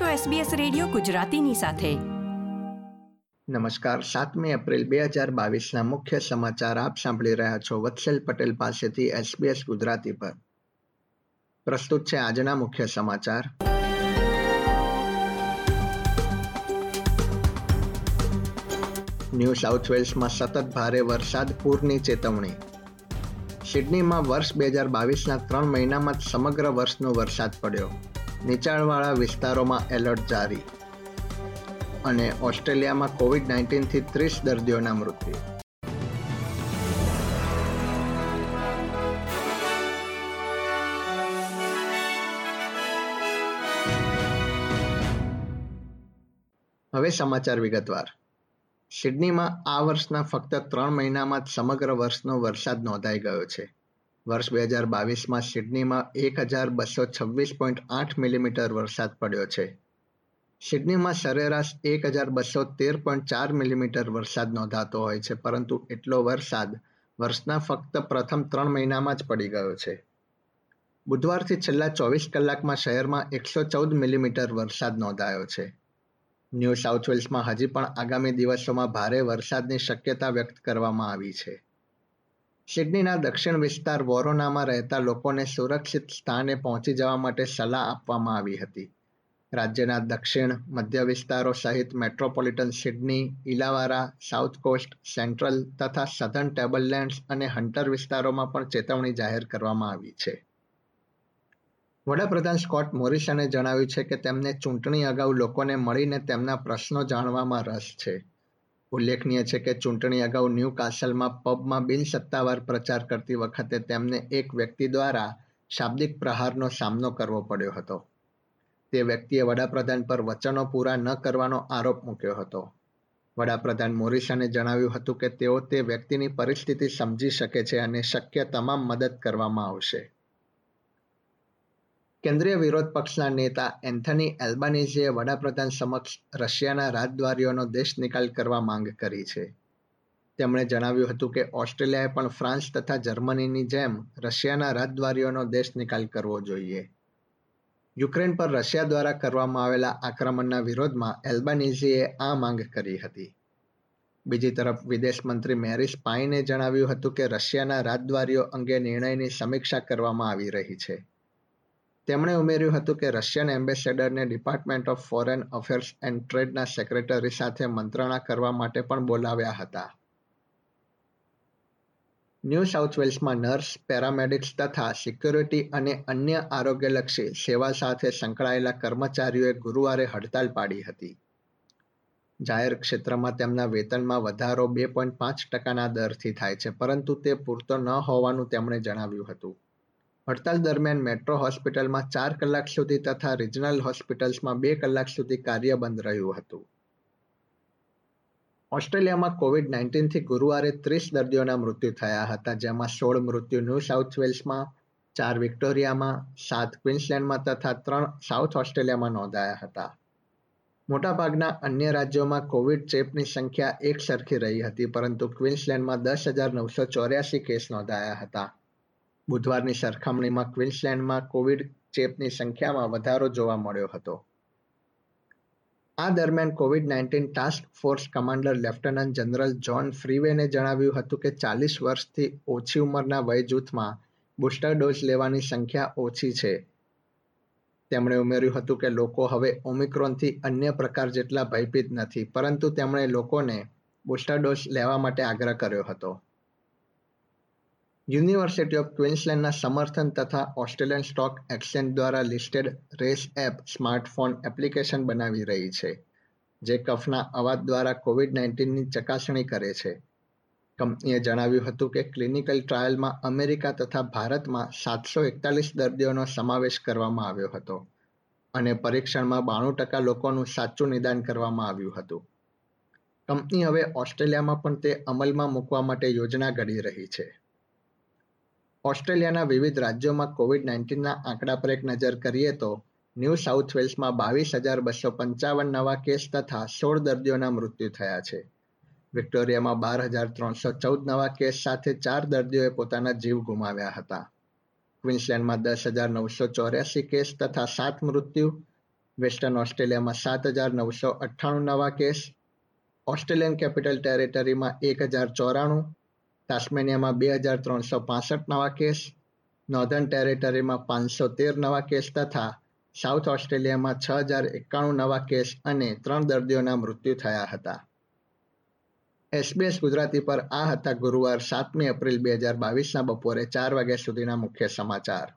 છો SBS radio ગુજરાતીની સાથે. નમસ્કાર, સાતમી એપ્રિલ બે હજાર મુખ્ય સમાચાર આપ સાંભળી રહ્યા છો વત્સલ પટેલ પાસેથી SBS ગુજરાતી પર. પ્રસ્તુત છે આજના મુખ્ય સમાચાર. ન્યૂ સાઉથ વેલ્સમાં સતત ભારે વરસાદ, પૂરની ચેતવણી. સિડનીમાં વર્ષ બે હજાર બાવીસના ત્રણ મહિનામાં સમગ્ર વર્ષનો વરસાદ પડ્યો. નીચાણવાળા વિસ્તારોમાં એલર્ટ જારી અને ઓસ્ટ્રેલિયામાં કોવિડ નાઇન્ટીનથી ત્રીસ દર્દીઓના મૃત્યુ. હવે સમાચાર વિગતવાર. સિડનીમાં આ વર્ષના ફક્ત ત્રણ મહિનામાં જ સમગ્ર વર્ષનો વરસાદ નોંધાઈ ગયો છે. વર્ષ બે હજાર બાવીસમાં સિડનીમાં એક હજાર બસો છવ્વીસ પોઈન્ટ આઠ મિલીમીટર વરસાદ પડ્યો છે. સિડનીમાં સરેરાશ એક હજાર બસો તેર પોઈન્ટ ચાર મિલીમીટર વરસાદ નોંધાતો હોય છે, પરંતુ એટલો વરસાદ વર્ષના ફક્ત પ્રથમ ત્રણ મહિનામાં જ પડી ગયો છે. બુધવારથી છેલ્લા ચોવીસ કલાકમાં શહેરમાં એકસો ચૌદ મિલીમીટર વરસાદ નોંધાયો છે. ન્યૂ સાઉથ વેલ્સમાં હજી પણ આગામી દિવસોમાં ભારે વરસાદની શક્યતા વ્યક્ત કરવામાં આવી છે. સિડનીના દક્ષિણ વિસ્તાર વોરોનામાં રહેતા લોકોને સુરક્ષિત સ્થાને પહોંચી જવા માટે સલાહ આપવામાં આવી હતી. રાજ્યના દક્ષિણ મધ્ય વિસ્તારો સહિત metropolitan Sydney, Illawarra, South Coast, Central તથા સધન ટેબલલેન્ડ્સ અને હન્ટર વિસ્તારોમાં પણ ચેતવણી જાહેર કરવામાં આવી છે. વડાપ્રધાન સ્કોટ મોરિસને જણાવ્યું છે કે તેમને ચૂંટણી અગાઉ લોકોને મળીને તેમના પ્રશ્નો જાણવામાં રસ છે. ઉલ્લેખનીય છે કે ચૂંટણી અગાઉ ન્યૂ કાસલમાં પબમાં બિનસત્તાવાર પ્રચાર કરતી વખતે તેમને એક વ્યક્તિ દ્વારા શાબ્દિક પ્રહારનો સામનો કરવો પડ્યો હતો. તે વ્યક્તિએ વડાપ્રધાન પર વચનો પૂરા ન કરવાનો આરોપ મૂક્યો હતો. વડાપ્રધાન મોરિસને જણાવ્યું હતું કે તેઓ તે વ્યક્તિની પરિસ્થિતિ સમજી શકે છે અને શક્ય તમામ મદદ કરવામાં આવશે. કેન્દ્રીય વિરોધ પક્ષના નેતા એન્થની એલ્બાનીઝીએ વડાપ્રધાન સમક્ષ રશિયાના રાજદ્વારીઓનો દેશ નિકાલ કરવા માંગ કરી છે. તેમણે જણાવ્યું હતું કે ઓસ્ટ્રેલિયાએ પણ ફ્રાન્સ તથા જર્મનીની જેમ રશિયાના રાજદ્વારીઓનો દેશ નિકાલ કરવો જોઈએ. યુક્રેન પર રશિયા દ્વારા કરવામાં આવેલા આક્રમણના વિરોધમાં એલ્બાનીઝીએ આ માંગ કરી હતી. બીજી તરફ, વિદેશ મંત્રી મેરિસ પાઈને જણાવ્યું હતું કે રશિયાના રાજદ્વારીઓ અંગે નિર્ણયની સમીક્ષા કરવામાં આવી રહી છે. તેમણે ઉમેર્યું હતું કે Russian એમ્બેસેડરને Department of Foreign Affairs and ટ્રેડના secretary સાથે મંત્રણા કરવા માટે પણ બોલાવ્યા હતા. ન્યૂ સાઉથ વેલ્સમાં નર્સ પેરામેડિક્સ તથા સિક્યોરિટી અને અન્ય આરોગ્યલક્ષી સેવા સાથે સંકળાયેલા કર્મચારીઓએ ગુરુવારે હડતાલ પાડી હતી. જાહેર ક્ષેત્રમાં તેમના વેતનમાં વધારો બે પોઈન્ટ પાંચ ટકાના દરથી થાય છે, પરંતુ તે પૂરતો ન હોવાનું તેમણે જણાવ્યું હતું. હડતાલ દરમિયાન મેટ્રો હોસ્પિટલમાં ચાર કલાક સુધી તથા રિજનલ હોસ્પિટલ્સમાં બે કલાક સુધી કાર્ય બંધ રહ્યું હતું. ઓસ્ટ્રેલિયામાં કોવિડ નાઇન્ટીનથી ગુરુવારે ત્રીસ દર્દીઓના મૃત્યુ થયા હતા, જેમાં સોળ મૃત્યુ ન્યૂ સાઉથ વેલ્સમાં, ચાર વિક્ટોરિયામાં, સાત ક્વિન્સલેન્ડમાં તથા ત્રણ સાઉથ ઓસ્ટ્રેલિયામાં નોંધાયા હતા. મોટાભાગના અન્ય રાજ્યોમાં કોવિડ ચેપની સંખ્યા એક સરખી રહી હતી, પરંતુ ક્વિન્સલેન્ડમાં દસ હજાર નવસો ચોર્યાસી કેસ નોંધાયા હતા. બુધવારની સરખામણીમાં ક્વિન્સલેન્ડમાં કોવિડ ચેપની સંખ્યામાં વધારો જોવા મળ્યો હતો. આ દરમિયાન COVID nineteen task force commander lieutenant general John ફ્રીવેને જણાવ્યું હતું કે ચાલીસ વર્ષથી ઓછી ઉંમરના વય જૂથમાં બુસ્ટર ડોઝ લેવાની સંખ્યા ઓછી છે. તેમણે ઉમેર્યું હતું કે લોકો હવે ઓમિક્રોનથી અન્ય પ્રકાર જેટલા ભયભીત નથી, પરંતુ તેમણે લોકોને બુસ્ટર ડોઝ લેવા માટે આગ્રહ કર્યો હતો. યુનિવર્સિટી ઓફ ક્વિન્સલેન્ડના સમર્થન તથા ઓસ્ટ્રેલિયન સ્ટોક એક્સચેન્જ દ્વારા listed race app smartphone application બનાવી રહી છે, જે કફના અવાજ દ્વારા કોવિડ નાઇન્ટીનની ચકાસણી કરે છે. કંપનીએ જણાવ્યું હતું કે ક્લિનિકલ ટ્રાયલમાં અમેરિકા તથા ભારતમાં સાતસો એકતાલીસ દર્દીઓનો સમાવેશ કરવામાં આવ્યો હતો અને પરીક્ષણમાં બાણું ટકા લોકોનું સાચું નિદાન કરવામાં આવ્યું હતું. કંપની હવે ઓસ્ટ્રેલિયામાં પણ તે અમલમાં મૂકવા માટે યોજના ઘડી રહી છે. ઓસ્ટ્રેલિયાના વિવિધ રાજ્યોમાં કોવિડ નાઇન્ટીનના આંકડા પર એક નજર કરીએ તો, ન્યૂ સાઉથ વેલ્સમાં બાવીસ હજાર બસો પંચાવન નવા કેસ તથા સોળ દર્દીઓના મૃત્યુ થયા છે. વિક્ટોરિયામાં બાર હજાર ત્રણસો ચૌદ નવા કેસ સાથે ચાર દર્દીઓએ પોતાના જીવ ગુમાવ્યા હતા. ક્વિન્સલેન્ડમાં દસ હજાર નવસો ચોર્યાસી કેસ તથા સાત મૃત્યુ. વેસ્ટર્ન ઓસ્ટ્રેલિયામાં સાત હજાર નવસો અઠ્ઠાણું નવા કેસ. ઓસ્ટ્રેલિયન કેપિટલ ટેરેટરીમાં એક હજાર ચોરાણું. તાસ્મેનિયામાં બે હજાર ત્રણસો પાસઠ નવા કેસ નોર્ધન ટેરેટરીમાં પાંચસો તેર નવા કેસ તથા સાઉથ ઓસ્ટ્રેલિયામાં છ હજાર એકાણું નવા કેસ અને ત્રણ દર્દીઓના મૃત્યુ થયા હતા. એસબીએસ ગુજરાતી પર આ હતા ગુરુવાર સાતમી એપ્રિલ બે હજાર બાવીસના બપોરે ચાર વાગ્યા સુધીના મુખ્ય સમાચાર.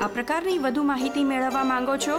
આ પ્રકારની વધુ માહિતી મેળવવા માંગો છો